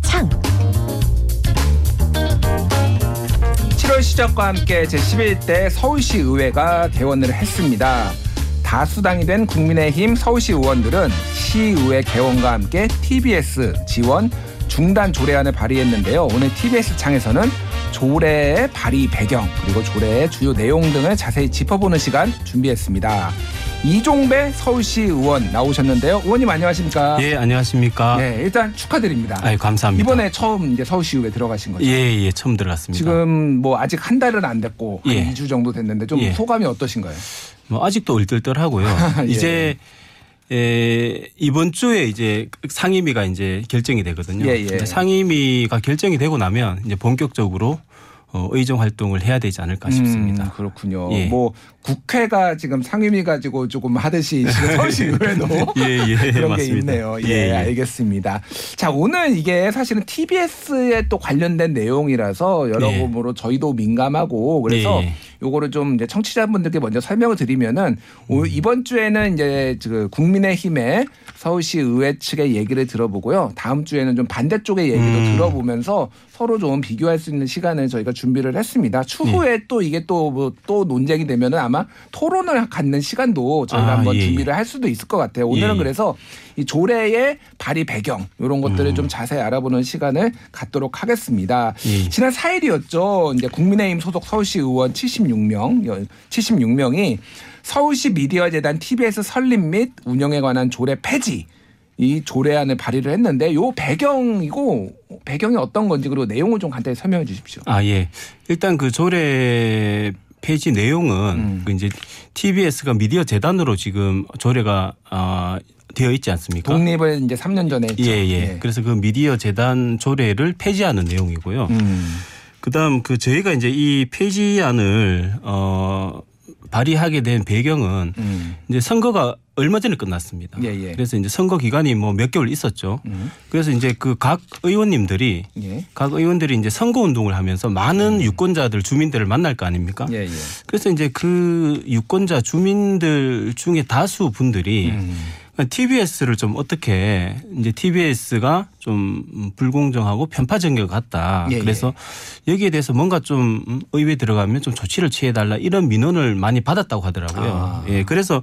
창. 7월 시작과 함께 제11대 서울시 의회가 개원을 했습니다. 다수당이 된 국민의힘 서울시 의원들은 시의회 개원과 함께 TBS 지원 중단 조례안을 발의했는데요. 오늘 TBS 창에서는 조례의 발의 배경 그리고 조례의 주요 내용 등을 자세히 짚어보는 시간 준비했습니다. 이종배 서울시 의원 나오셨는데요. 의원님 안녕하십니까? 예, 안녕하십니까? 네, 일단 축하드립니다. 아유, 감사합니다. 이번에 처음 이제 서울시의회 들어가신 거죠? 예, 예, 처음 들어갔습니다. 지금 뭐 아직 한 달은 안 됐고 한 예. 2주 정도 됐는데 좀 예. 소감이 어떠신가요? 뭐 아직도 얼떨떨하고요. 예. 이제 에, 이번 주에 이제 상임위가 이제 결정이 되거든요. 예, 예. 상임위가 결정이 되고 나면 이제 본격적으로 어, 의정 활동을 해야 되지 않을까 싶습니다. 음, 그렇군요. 예. 뭐 국회가 지금 상임위 가지고 조금 하듯이 지금 서울시 의회도 예, 예, 그런 맞습니다. 게 있네요. 예, 예, 예. 알겠습니다. 자, 오늘 이게 사실은 TBS에 또 관련된 내용이라서 여러모로 저희도 민감하고 그래서 예, 예. 요거를 좀 이제 청취자분들께 먼저 설명을 드리면은 오- 이번 주에는 이제 그 국민의힘의 서울시 의회 측의 얘기를 들어보고요. 다음 주에는 좀 반대쪽의 얘기도 음. 들어보면서 서로 좀 비교할 수 있는 시간을 저희가 준비를 했습니다. 추후에 또 이게 또뭐 또 논쟁이 되면은 아마 토론을 갖는 시간도 저희가 아, 한번 예, 예. 준비를 할 수도 있을 것 같아요. 오늘은 예, 예. 그래서 이 조례의 발의 배경 이런 것들을 음. 좀 자세히 알아보는 시간을 갖도록 하겠습니다. 예. 지난 4일이었죠. 이제 국민의힘 소속 서울시 의원 76 명, 76명이 서울시 미디어 재단 TBS 설립 및 운영에 관한 조례 폐지 이 조례안을 발의를 했는데 요 배경이고 배경이 어떤 건지 그리고 내용을 좀 간단히 설명해 주십시오. 아, 예. 일단 그 조례 폐지 내용은 음. 그 이제 TBS가 미디어 재단으로 지금 조례가 아, 되어 있지 않습니까? 독립을 이제 3년 전에 했죠. 예, 예. 그래서 그 미디어 재단 조례를 폐지하는 내용이고요. 음. 그다음 그 저희가 이제 이 폐지안을 어 발의하게 된 배경은 음. 이제 선거가 얼마 전에 끝났습니다. 예, 예. 그래서 이제 선거 기간이 뭐 몇 개월 있었죠. 음. 그래서 이제 그 각 의원님들이 예. 각 의원들이 이제 선거 운동을 하면서 많은 유권자들 주민들을 만날 거 아닙니까? 예, 예. 그래서 이제 그 유권자 주민들 중에 다수 분들이 음. TBS를 좀 어떻게 이제 TBS가 좀 불공정하고 편파적인 것 같다. 예, 그래서 여기에 대해서 뭔가 좀 의회 들어가면 좀 조치를 취해 달라 이런 민원을 많이 받았다고 하더라고요. 아. 예, 그래서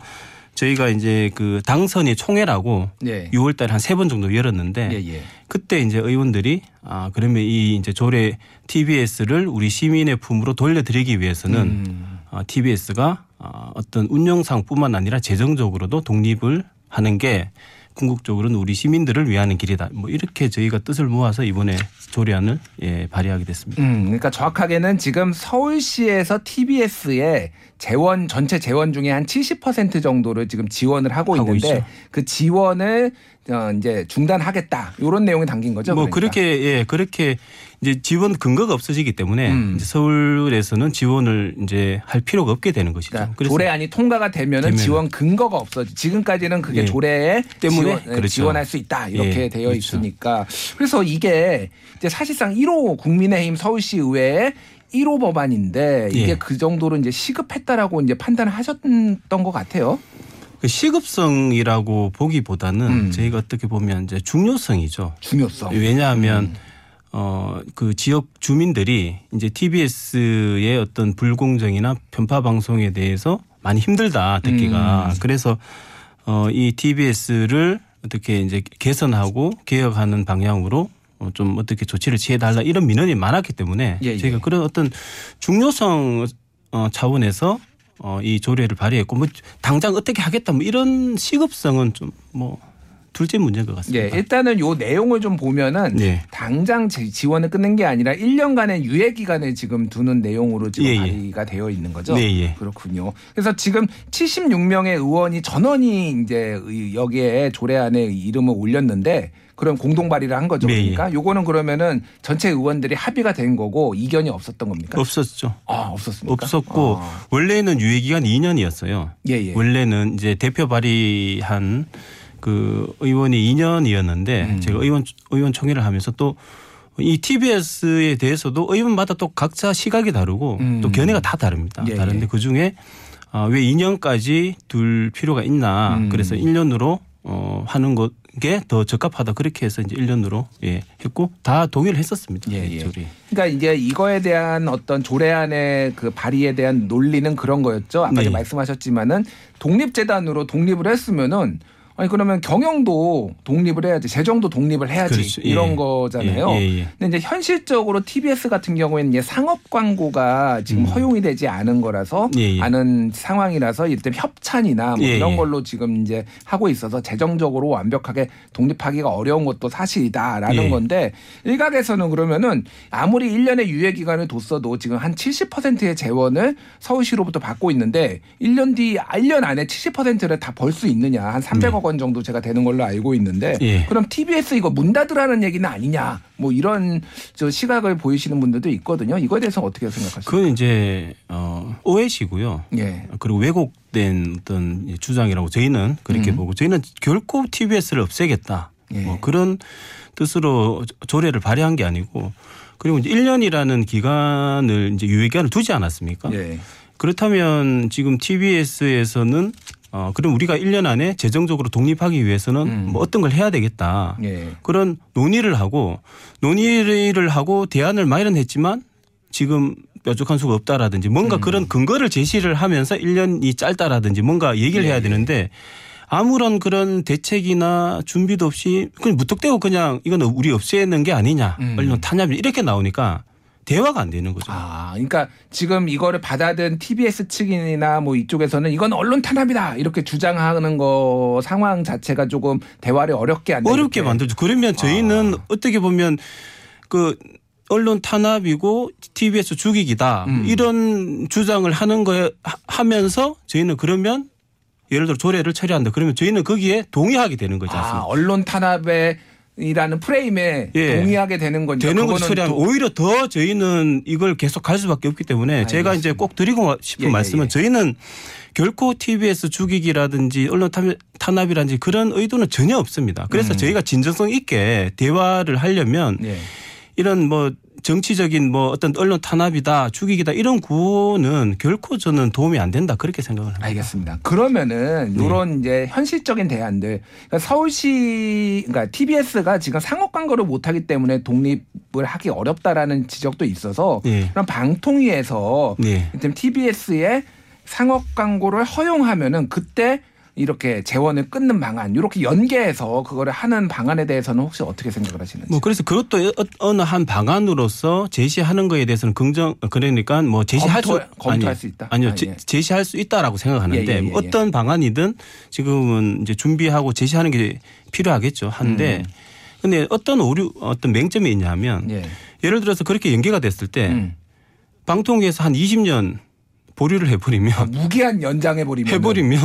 저희가 이제 그 당선이 총회라고 예. 6월 달에 한 세 번 정도 열었는데 예, 예. 그때 이제 의원들이 아 그러면 이 이제 조례 TBS를 우리 시민의 품으로 돌려드리기 위해서는 음. 아, TBS가 아, 어떤 운영상뿐만 아니라 재정적으로도 독립을 하는 게 궁극적으로는 우리 시민들을 위하는 길이다. 뭐 이렇게 저희가 뜻을 모아서 이번에 조례안을 예, 발의하게 됐습니다. 음, 그러니까 정확하게는 지금 서울시에서 TBS에 재원 전체 재원 중에 한 70% 정도를 지금 지원을 하고, 하고 있는데 있죠. 그 지원을 어, 이제 중단하겠다 이런 내용이 담긴 거죠. 뭐 그러니까. 그렇게 예 그렇게 이제 지원 근거가 없어지기 때문에 음. 서울에서는 지원을 이제 할 필요가 없게 되는 것이죠. 그러니까 그래서 조례안이 통과가 되면은. 지원 근거가 없어지. 지금까지는 그게 예. 조례에 때문에 지원, 예, 그렇죠. 지원할 수 있다 이렇게 예, 되어 그렇죠. 있으니까 그래서 이게 이제 사실상 1호 국민의힘 서울시 의회의 1호 법안인데 이게 예. 그 정도로 이제 시급했다라고 이제 판단을 하셨던 것 같아요. 그 시급성이라고 보기보다는 음. 저희가 어떻게 보면 이제 중요성이죠. 중요성. 왜냐하면 음. 어 그 지역 주민들이 이제 TBS의 어떤 불공정이나 편파 방송에 대해서 많이 힘들다 듣기가 음. 그래서 어 이 TBS를 어떻게 이제 개선하고 개혁하는 방향으로 어, 좀 어떻게 조치를 취해달라 이런 민원이 많았기 때문에 예, 예. 저희가 그런 어떤 중요성 어, 차원에서 어, 이 조례를 발의했고 뭐 당장 어떻게 하겠다 뭐 이런 시급성은 좀뭐 둘째 문제인 것 예, 같습니다. 일단은 요 내용을 좀 보면은 예. 당장 지- 지원을 끊는 게 아니라 1년간의 유예 기간을 지금 두는 내용으로 지금 예, 예. 발의가 되어 있는 거죠. 네, 예. 그렇군요. 그래서 지금 76명의 의원이 전원이 이제 의- 여기에 조례안에 이름을 올렸는데 그럼 공동 발의를 한 거죠. 네, 그러니까 요거는 그러면은 전체 의원들이 합의가 된 거고 이견이 없었던 겁니까? 없었죠. 아, 없었습니까? 없었고 아. 원래는 유예 기간 2년이었어요. 예, 예. 원래는 이제 대표 발의한 그 의원이 2년이었는데 음. 제가 의원 의원 총회를 하면서 또 이 TBS에 대해서도 의원마다 또 각자 시각이 다르고 음. 또 견해가 다 다릅니다. 예, 다른데 예. 그 중에 아, 왜 2년까지 둘 필요가 있나 음. 그래서 1년으로 어 하는 것 게더 적합하다 그렇게 해서 이제 1년으로 예 했고 다 동의를 했었습니다. 예, 예. 그러니까 이제 이거에 대한 어떤 조례안의 그 발의에 대한 논리는 그런 거였죠. 아까 네. 말씀하셨지만은 독립재단으로 독립을 했으면은 아니 그러면 경영도 독립을 해야지 재정도 독립을 해야지 그렇죠. 예. 이런 거잖아요. 예, 예, 예. 근데 이제 현실적으로 TBS 같은 경우에는 이제 상업 광고가 지금 허용이 되지 않은 거라서 음. 예, 예. 않은 상황이라서 이를테면 협찬이나 뭐 예, 이런 예. 걸로 지금 이제 하고 있어서 재정적으로 완벽하게 독립하기가 어려운 것도 사실이다라는 예. 건데 일각에서는 그러면은 아무리 1년의 유예 기간을 뒀어도 지금 한 70%의 재원을 서울시로부터 받고 있는데 1년 뒤 1년 안에 70%를 다 벌 수 있느냐 한 300억 원 정도 제가 되는 걸로 알고 있는데 예. 그럼 TBS 이거 문 닫으라는 얘기는 아니냐 뭐 이런 저 시각을 보이시는 분들도 있거든요. 이거에 대해서 어떻게 생각하십니까? 그건 이제 어 오해시고요. 예. 그리고 왜곡된 어떤 주장이라고 저희는 그렇게 음. 보고 저희는 결코 TBS를 없애겠다. 예. 뭐 그런 뜻으로 조례를 발의한 게 아니고 그리고 이제 1년이라는 기간을 이제 유예 기간을 두지 않았습니까? 예. 그렇다면 지금 TBS에서는 어 그럼 우리가 1년 안에 재정적으로 독립하기 위해서는 음. 뭐 어떤 걸 해야 되겠다. 예. 그런 논의를 하고 논의를 하고 대안을 마련했지만 지금 뾰족한 수가 없다라든지 뭔가 음. 그런 근거를 제시를 하면서 1년이 짧다라든지 뭔가 얘기를 예, 해야 예. 되는데 아무런 그런 대책이나 준비도 없이 그냥 무턱대고 그냥 이건 우리 없애는 게 아니냐 음. 언론 탄압이 이렇게 나오니까 대화가 안 되는 거죠. 아, 그러니까 지금 이거를 받아든 TBS 측이나 뭐 이쪽에서는 이건 언론 탄압이다 이렇게 주장하는 거 상황 자체가 조금 대화를 어렵게 한다. 어렵게. 만들죠. 그러면 저희는 아. 어떻게 보면 그 언론 탄압이고 TBS 죽이기다 음. 이런 주장을 하는 거에 하- 하면서 저희는 그러면 예를 들어 조례를 처리한다. 그러면 저희는 거기에 동의하게 되는 거지 아, 않습니까? 언론 탄압에 이라는 프레임에 예. 동의하게 되는 거니까 되는 처리하면 또- 오히려 더 저희는 이걸 계속 갈 수밖에 없기 때문에 제가 이제 꼭 드리고 싶은 예, 예, 말씀은 예. 저희는 결코 TBS 죽이기라든지 언론 탄- 탄압이라든지 그런 의도는 전혀 없습니다. 그래서 음. 저희가 진정성 있게 대화를 하려면 예. 이런 뭐 정치적인 뭐 어떤 언론 탄압이다 죽이기다 이런 구호는 결코 저는 도움이 안 된다 그렇게 생각을 합니다. 알겠습니다. 그러면은 네. 이런 이제 현실적인 대안들 그러니까 서울시 그러니까 TBS가 지금 상업 광고를 못 하기 때문에 독립을 하기 어렵다라는 지적도 있어서 네. 그럼 방통위에서 네. TBS의 상업 광고를 허용하면은 그때 이렇게 재원을 끊는 방안 이렇게 연계해서 그거를 하는 방안에 대해서는 혹시 어떻게 생각을 하시는지? 뭐 그래서 그것도 어- 어느 한 방안으로서 제시하는 거에 대해서는 긍정 그러니까 뭐 제시할 검토- 수 검토할 아니, 수 있다? 아니요 아, 제- 예. 제시할 수 있다라고 생각하는데 예, 예, 예, 예. 어떤 방안이든 지금은 이제 준비하고 제시하는 게 필요하겠죠. 한데 근데 어떤 오류 어떤 맹점이 있냐면 음. 예. 예를 들어서 그렇게 연계가 됐을 때 음. 방통위에서 한 20년 보류를 해버리면 아, 무기한 연장해 버리면 해버리면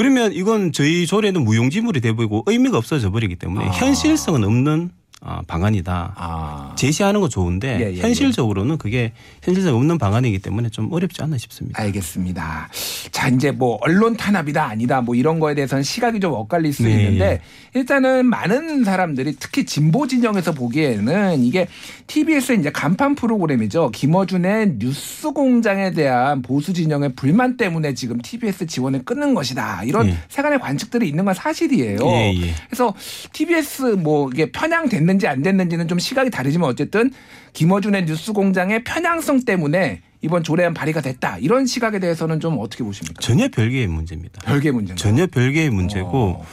그러면 이건 저희 조례는 무용지물이 돼버리고 의미가 없어져 버리기 때문에 아. 현실성은 없는 아, 방안이다. 아. 제시하는 건 좋은데 예, 예, 예. 현실적으로는 그게 현실성 없는 방안이기 때문에 좀 어렵지 않나 싶습니다. 알겠습니다. 자, 이제 뭐 언론 탄압이다 아니다 뭐 이런 거에 대해서는 시각이 좀 엇갈릴 수 네. 있는데 일단은 많은 사람들이 특히 진보 진영에서 보기에는 이게 TBS 이제 간판 프로그램이죠. 김어준의 뉴스 공장에 대한 보수 진영의 불만 때문에 지금 TBS 지원을 끊는 것이다. 이런 예. 세간의 관측들이 있는 건 사실이에요. 예, 예. 그래서 TBS 뭐 이게 편향됐는 지 안 됐는지는 좀 시각이 다르지만 어쨌든 김어준의 뉴스 공장의 편향성 때문에 이번 조례안 발의가 됐다. 이런 시각에 대해서는 좀 어떻게 보십니까? 전혀 별개의 문제입니다. 별개 문제인가? 전혀 별개의 문제고 어.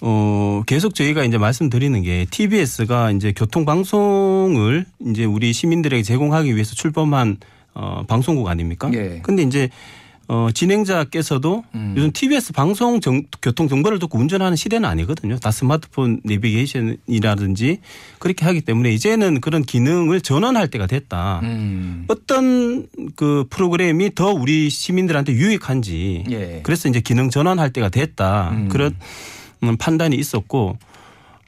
어, 계속 저희가 이제 말씀드리는 게 TBS가 이제 교통방송을 이제 우리 시민들에게 제공하기 위해서 출범한 어, 방송국 아닙니까? 예. 근데 이제 어, 진행자께서도 음. 요즘 TBS 방송 정, 교통 정보를 듣고 운전하는 시대는 아니거든요. 다 스마트폰 내비게이션이라든지 그렇게 하기 때문에 이제는 그런 기능을 전환할 때가 됐다. 음. 어떤 그 프로그램이 더 우리 시민들한테 유익한지 예. 그래서 이제 기능 전환할 때가 됐다 음. 그런 음, 판단이 있었고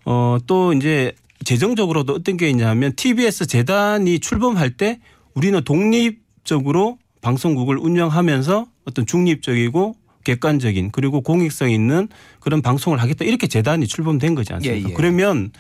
어 또 이제 재정적으로도 어떤 게 있냐면 TBS 재단이 출범할 때 우리는 독립적으로 방송국을 운영하면서 어떤 중립적이고 객관적인 그리고 공익성 있는 그런 방송을 하겠다 이렇게 재단이 출범된 거지 않습니까? 예, 예. 그러면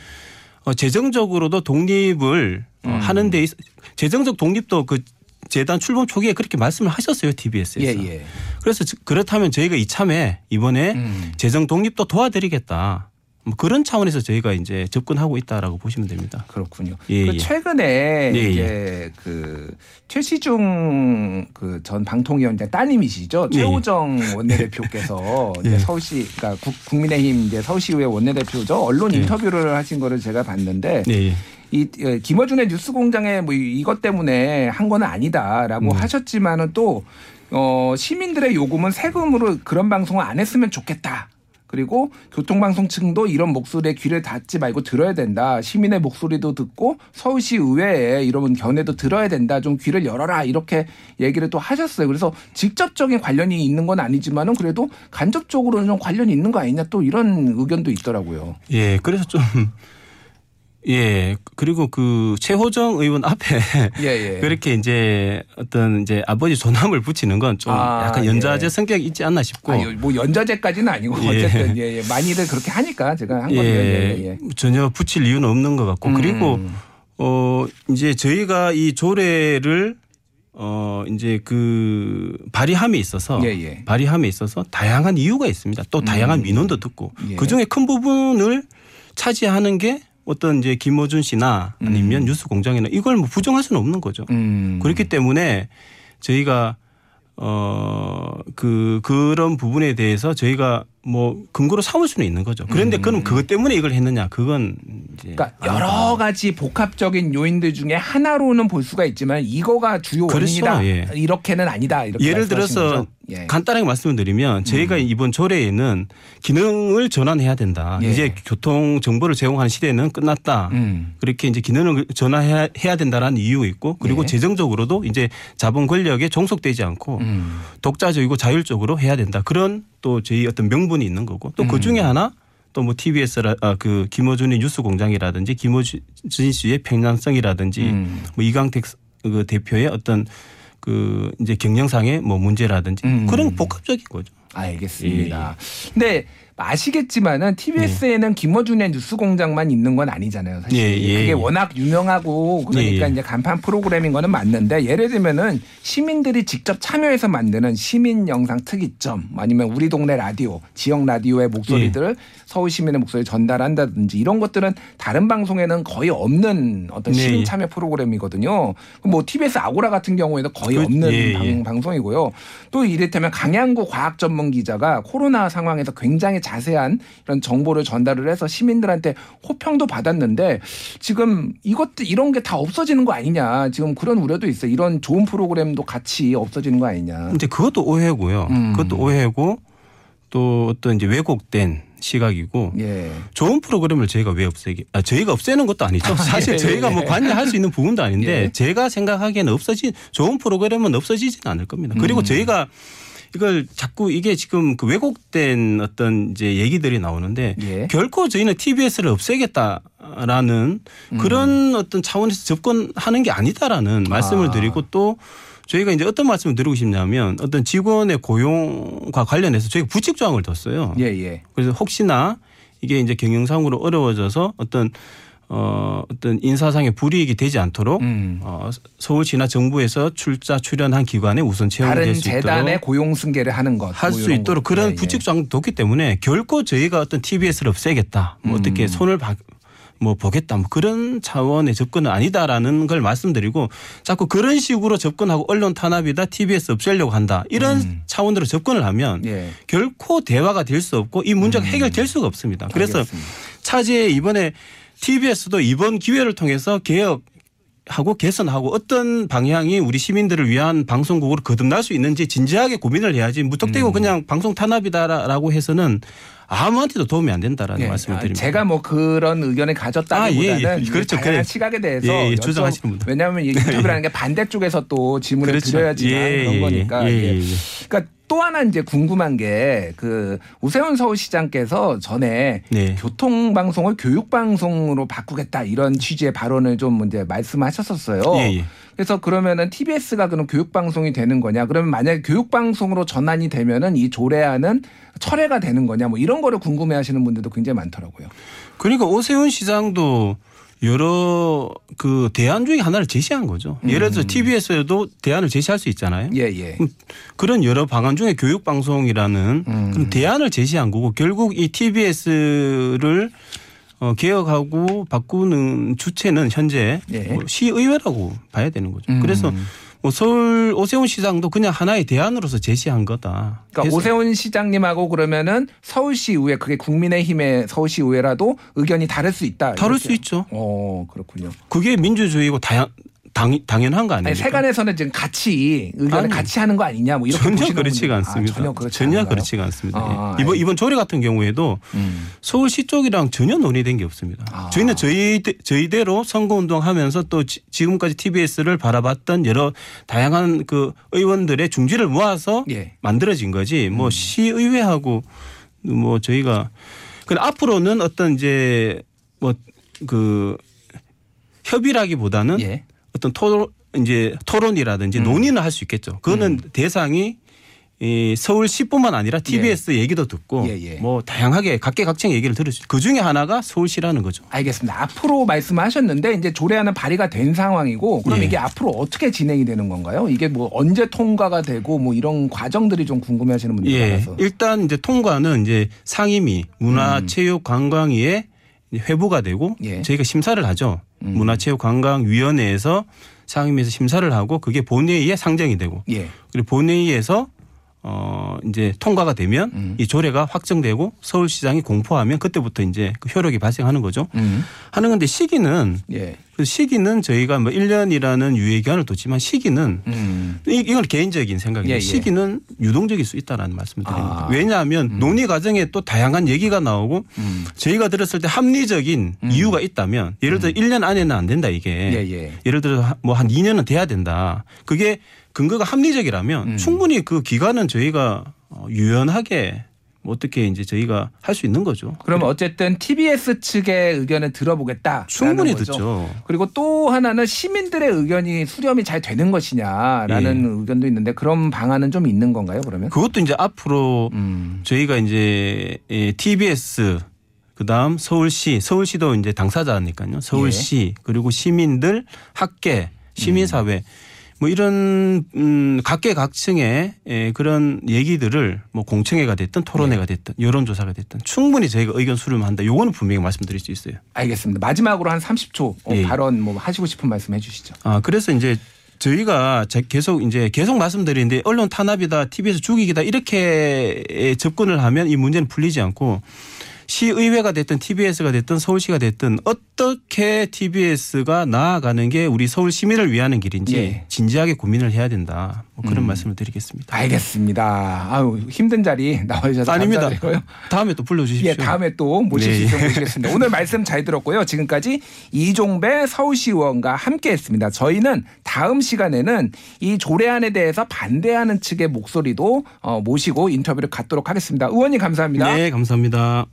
어, 재정적으로도 독립을 어, 음. 하는 데 있, 재정적 독립도 그 재단 출범 초기에 그렇게 말씀을 하셨어요 TBS에서. 예, 예. 그래서 즉 그렇다면 저희가 이참에 이번에 음. 재정 독립도 도와드리겠다. 뭐 그런 차원에서 저희가 이제 접근하고 있다라고 보시면 됩니다. 그렇군요. 예, 그 예. 최근에 예, 이제 그 최시중 그 전 방통위원장 따님이시죠 예, 예. 최호정 원내대표께서 이제 예. 서울시 그러니까 국, 국민의힘 이제 서울시의회 원내대표죠 언론 예. 인터뷰를 하신 거를 제가 봤는데 네. 예. 이 어, 김어준의 뉴스공장에 뭐 이- 이것 때문에 한 거는 아니다라고 음. 하셨지만은 또 어, 시민들의 요금은 세금으로 그런 방송을 안 했으면 좋겠다. 그리고 교통방송층도 이런 목소리에 귀를 닫지 말고 들어야 된다. 시민의 목소리도 듣고 서울시 의회에 이런 견해도 들어야 된다. 좀 귀를 열어라. 이렇게 얘기를 또 하셨어요. 그래서 직접적인 관련이 있는 건 아니지만은 그래도 간접적으로는 좀 관련이 있는 거 아니냐 또 이런 의견도 있더라고요. 예, 그래서 좀 예, 그리고 그 최호정 의원 앞에 예, 예. 그렇게 이제 어떤 이제 아버지 존함을 붙이는 건좀 아, 약간 예. 연자제 성격이 있지 않나 싶고 아니, 뭐 연자제까지는 아니고 예. 어쨌든 예, 예. 많이들 그렇게 하니까 제가 한 예, 건데 예, 예, 예. 전혀 붙일 이유는 없는 것 같고 음. 그리고 어 이제 저희가 이 조례를 어 이제 그 발의함에 있어서 예, 예. 발의함에 있어서 다양한 이유가 있습니다. 또 다양한 민원도 듣고 예. 그 중에 큰 부분을 차지하는 게 어떤 이제 김어준 씨나 아니면 뉴스 공장이나 이걸 뭐 부정할 수는 없는 거죠. 음. 그렇기 때문에 저희가 어, 그, 그런 부분에 대해서 저희가 뭐 근거로 삼을 수는 있는 거죠. 그런데 그럼 그것 때문에 이걸 했느냐. 그건 이제. 음. 그러니까. 여러 가지 복합적인 요인들 중에 하나로는 볼 수가 있지만 이거가 주요. 원인이다. 예. 이렇게는 아니다. 이렇게 예를 들어서 거죠? 예. 음. 간단하게 말씀을 드리면 저희가 이번 조례에는 기능을 전환해야 된다. 예. 이제 교통 정보를 제공하는 시대는 끝났다. 음. 그렇게 이제 기능을 전환해야 해야 된다라는 이유 있고 그리고 예. 재정적으로도 이제 자본 권력에 종속되지 않고 음. 독자적이고 자율적으로 해야 된다. 그런 또 저희 어떤 명분이 있는 거고 또그 음. 중에 하나 또뭐 TBS라 아, 그 김어준의 뉴스 공장이라든지 김어준 씨의 평양성이라든지 음. 뭐 이강택 그 대표의 어떤 그 이제 경영상의 뭐 문제라든지 음. 그런 복합적인 거죠. 알겠습니다. 예. 근데 아시겠지만은 TBS에는 김어준의 뉴스공장만 있는 건 아니잖아요. 사실 예, 예, 그게 예. 워낙 유명하고 그러니까 예, 예. 이제 간판 프로그램인 거는 맞는데 예를 들면은 시민들이 직접 참여해서 만드는 시민 영상 특이점 아니면 우리 동네 라디오, 지역 라디오의 목소리들을 예. 서울 시민의 목소리 전달한다든지 이런 것들은 다른 방송에는 거의 없는 어떤 네, 시민 예. 참여 프로그램이거든요. 뭐 TBS 아고라 같은 경우에는 거의 그- 없는 예, 방, 예. 방송이고요. 또 이를테면 강양구 과학 전문 기자가 코로나 상황에서 굉장히 자세한 이런 정보를 전달을 해서 시민들한테 호평도 받았는데 지금 이것도 이런 게 다 없어지는 거 아니냐. 지금 그런 우려도 있어요. 이런 좋은 프로그램도 같이 없어지는 거 아니냐. 이제 그것도 오해고요. 음. 그것도 오해고 또 어떤 이제 왜곡된 시각이고 예. 좋은 프로그램을 저희가 왜 없애기? 아, 저희가 없애는 것도 아니죠. 사실 예, 저희가 예. 뭐 관여할 수 있는 부분도 아닌데 예. 제가 생각하기에는 없어지 좋은 프로그램은 없어지지는 않을 겁니다. 음. 그리고 저희가 이걸 자꾸 이게 지금 그 왜곡된 어떤 이제 얘기들이 나오는데 예. 결코 저희는 TBS를 없애겠다라는 음. 그런 어떤 차원에서 접근하는 게 아니다라는 말씀을 아. 드리고 또 저희가 이제 어떤 말씀을 드리고 싶냐면 어떤 직원의 고용과 관련해서 저희가 부칙 조항을 뒀어요. 예, 예. 그래서 혹시나 이게 이제 경영상으로 어려워져서 어떤 어 어떤 인사상의 불이익이 되지 않도록 음. 어 서울시나 정부에서 출자 출연한 기관에 우선 채용이 다른 될수 재단의 있도록 고용 승계를 하는 것. 할뭐수 있도록 거. 그런 예, 예. 부칙 조항도 뒀기 때문에 결코 저희가 어떤 TBS를 없애겠다, 뭐 어떻게 음. 손을 봐- 뭐 보겠다, 뭐 그런 차원의 접근은 아니다라는 걸 말씀드리고 자꾸 그런 식으로 접근하고 언론 탄압이다, TBS 없애려고 한다 이런 음. 차원으로 접근을 하면 예. 결코 대화가 될 수 없고 이 문제가 해결될 수가 없습니다. 그래서 알겠습니다. 차제에 이번에 TBS도 이번 기회를 통해서 개혁 하고 개선하고 어떤 방향이 우리 시민들을 위한 방송국으로 거듭날 수 있는지 진지하게 고민을 해야지 음. 무턱대고 그냥 방송 탄압이다라고 해서는 아무한테도 도움이 안 된다라는 예. 말씀을 아, 드립니다. 제가 뭐 그런 의견을 가졌다기보다는 아, 예, 예. 그렇죠. 다양한 그래. 시각에 대해서 예, 예. 주장하시는 분들. 왜냐하면 이 인터뷰라는 게 반대쪽에서 또 질문을 그렇죠. 드려야지만 예, 그런 예, 거니까. 예, 예. 그러니까 또 하나 이제 궁금한 게그 우세훈 서울시장께서 전에 네. 교통방송을 교육방송으로 바꾸겠다 이런 취지의 발언을 좀 이제 말씀하셨었어요. 예, 예. 그래서 그러면은 TBS가 그럼 교육방송이 되는 거냐? 그러면 만약에 교육방송으로 전환이 되면은 이 조례안은 철회가 되는 거냐? 뭐 이런 거를 궁금해 하시는 분들도 굉장히 많더라고요. 그러니까 오세훈 시장도 여러 그 대안 중에 하나를 제시한 거죠. 예를 들어 TBS에도 대안을 제시할 수 있잖아요. 예, 예. 그런 여러 방안 중에 교육 방송이라는 음. 그런 대안을 제시한 거고 결국 이 TBS를 어, 개혁하고 바꾸는 주체는 현재 예. 뭐 시의회라고 봐야 되는 거죠. 음. 그래서 뭐 서울 오세훈 시장도 그냥 하나의 대안으로서 제시한 거다. 그러니까 해서 오세훈 시장님하고 그러면은 서울시 의회 그게 국민의힘의 서울시 의회라도 의견이 다를 수 있다. 다를 이렇게. 수 있죠. 어 그렇군요. 그게 민주주의고 다양, 당, 당연한 거 아니, 아닙니까? 세간에서는 지금 같이 의견을 아니, 같이 하는 거 아니냐 뭐 이렇게 전혀 그렇지가 분들. 않습니다. 아, 전혀 그렇지 전혀 않은가요? 그렇지가 않습니다. 아, 예. 이번 알- 이번 조례 같은 경우에도 음. 서울시 쪽이랑 전혀 논의된 게 없습니다. 아. 저희는 저희 저희대로 선거 운동하면서 또 지- 지금까지 TBS를 바라봤던 여러 다양한 그 의원들의 중지를 모아서 예. 만들어진 거지. 뭐 시의회하고 뭐 저희가 근데 앞으로는 어떤 이제 뭐 그 협의라기보다는 예. 어떤 토론 이제 토론이라든지 논의는 할 수 있겠죠. 그거는 대상이 이 서울시뿐만 아니라 TBS 얘기도 듣고 예, 예. 뭐 다양하게 각계각층 얘기를 들을 수. 그 중에 하나가 서울시라는 거죠. 알겠습니다. 앞으로 말씀하셨는데 이제 조례안은 발의가 된 상황이고 그럼 예. 이게 앞으로 어떻게 진행이 되는 건가요? 이게 뭐 언제 통과가 되고 뭐 이런 과정들이 좀 궁금해하시는 분들이 예. 많아서. 일단 이제 통과는 이제 상임위 문화체육관광위에 이제 회부가 되고 예. 저희가 심사를 하죠. 문화체육관광위원회에서 상임위에서 심사를 하고 그게 본회의에 상정이 되고 예. 그리고 본회의에서 어 이제 통과가 되면 음. 이 조례가 확정되고 서울시장이 공포하면 그때부터 이제 그 효력이 발생하는 거죠. 음. 하는 건데 시기는 예. 그 시기는 저희가 뭐 1년이라는 유예 기한을 뒀지만 시기는 음. 이- 이건 개인적인 생각인데 예, 예. 시기는 유동적일 수 있다라는 말씀을 드립니다. 아. 왜냐하면 논의 과정에 또 다양한 얘기가 나오고 음. 저희가 들었을 때 합리적인 이유가 있다면 예를 들어 1년 안에는 안 된다 이게 예, 예. 예를 들어 뭐 한 2년은 돼야 된다. 그게 근거가 합리적이라면 음. 충분히 그 기간은 저희가 어, 유연하게 뭐 어떻게 이제 저희가 할 수 있는 거죠. 그러면 어쨌든 TBS 측의 의견을 들어보겠다. 충분히 거죠. 듣죠. 그리고 또 하나는 시민들의 의견이 수렴이 잘 되는 것이냐라는 의견도 있는데 그런 방안은 좀 있는 건가요? 그러면? 그것도 이제 앞으로 음. 저희가 이제 예, TBS 그다음 서울시 서울시도 이제 당사자니까요. 서울시 그리고 시민들 학계 시민사회 뭐 이런 음 각계각층의 예, 그런 얘기들을 뭐 공청회가 됐든 토론회가 됐든 여론조사가 됐든 충분히 저희가 의견 수렴한다. 요거는 분명히 말씀드릴 수 있어요. 알겠습니다. 마지막으로 한 30초 어, 예. 발언 뭐 하시고 싶은 말씀 해주시죠. 아 그래서 이제 저희가 제- 계속 이제 계속 말씀드리는데 언론 탄압이다, TBS 죽이기다 이렇게 접근을 하면 이 문제는 풀리지 않고 시의회가 됐든 TBS가 됐든 서울시가 됐든 어떻게 TBS가 나아가는 게 우리 서울 시민을 위하는 길인지 예. 진지하게 고민을 해야 된다. 뭐 그런 음. 말씀을 드리겠습니다. 알겠습니다. 아유 힘든 자리 나와주셔서 아닙니다. 감사드리고요. 다음에 또 불러주십시오. 예, 다음에 또 모실 수 네. 있도록 모시겠습니다. 오늘 말씀 잘 들었고요. 지금까지 이종배 서울시 의원과 함께했습니다. 저희는 다음 시간에는 이 조례안에 대해서 반대하는 측의 목소리도 어, 모시고 인터뷰를 갖도록 하겠습니다. 의원님 감사합니다. 네, 감사합니다.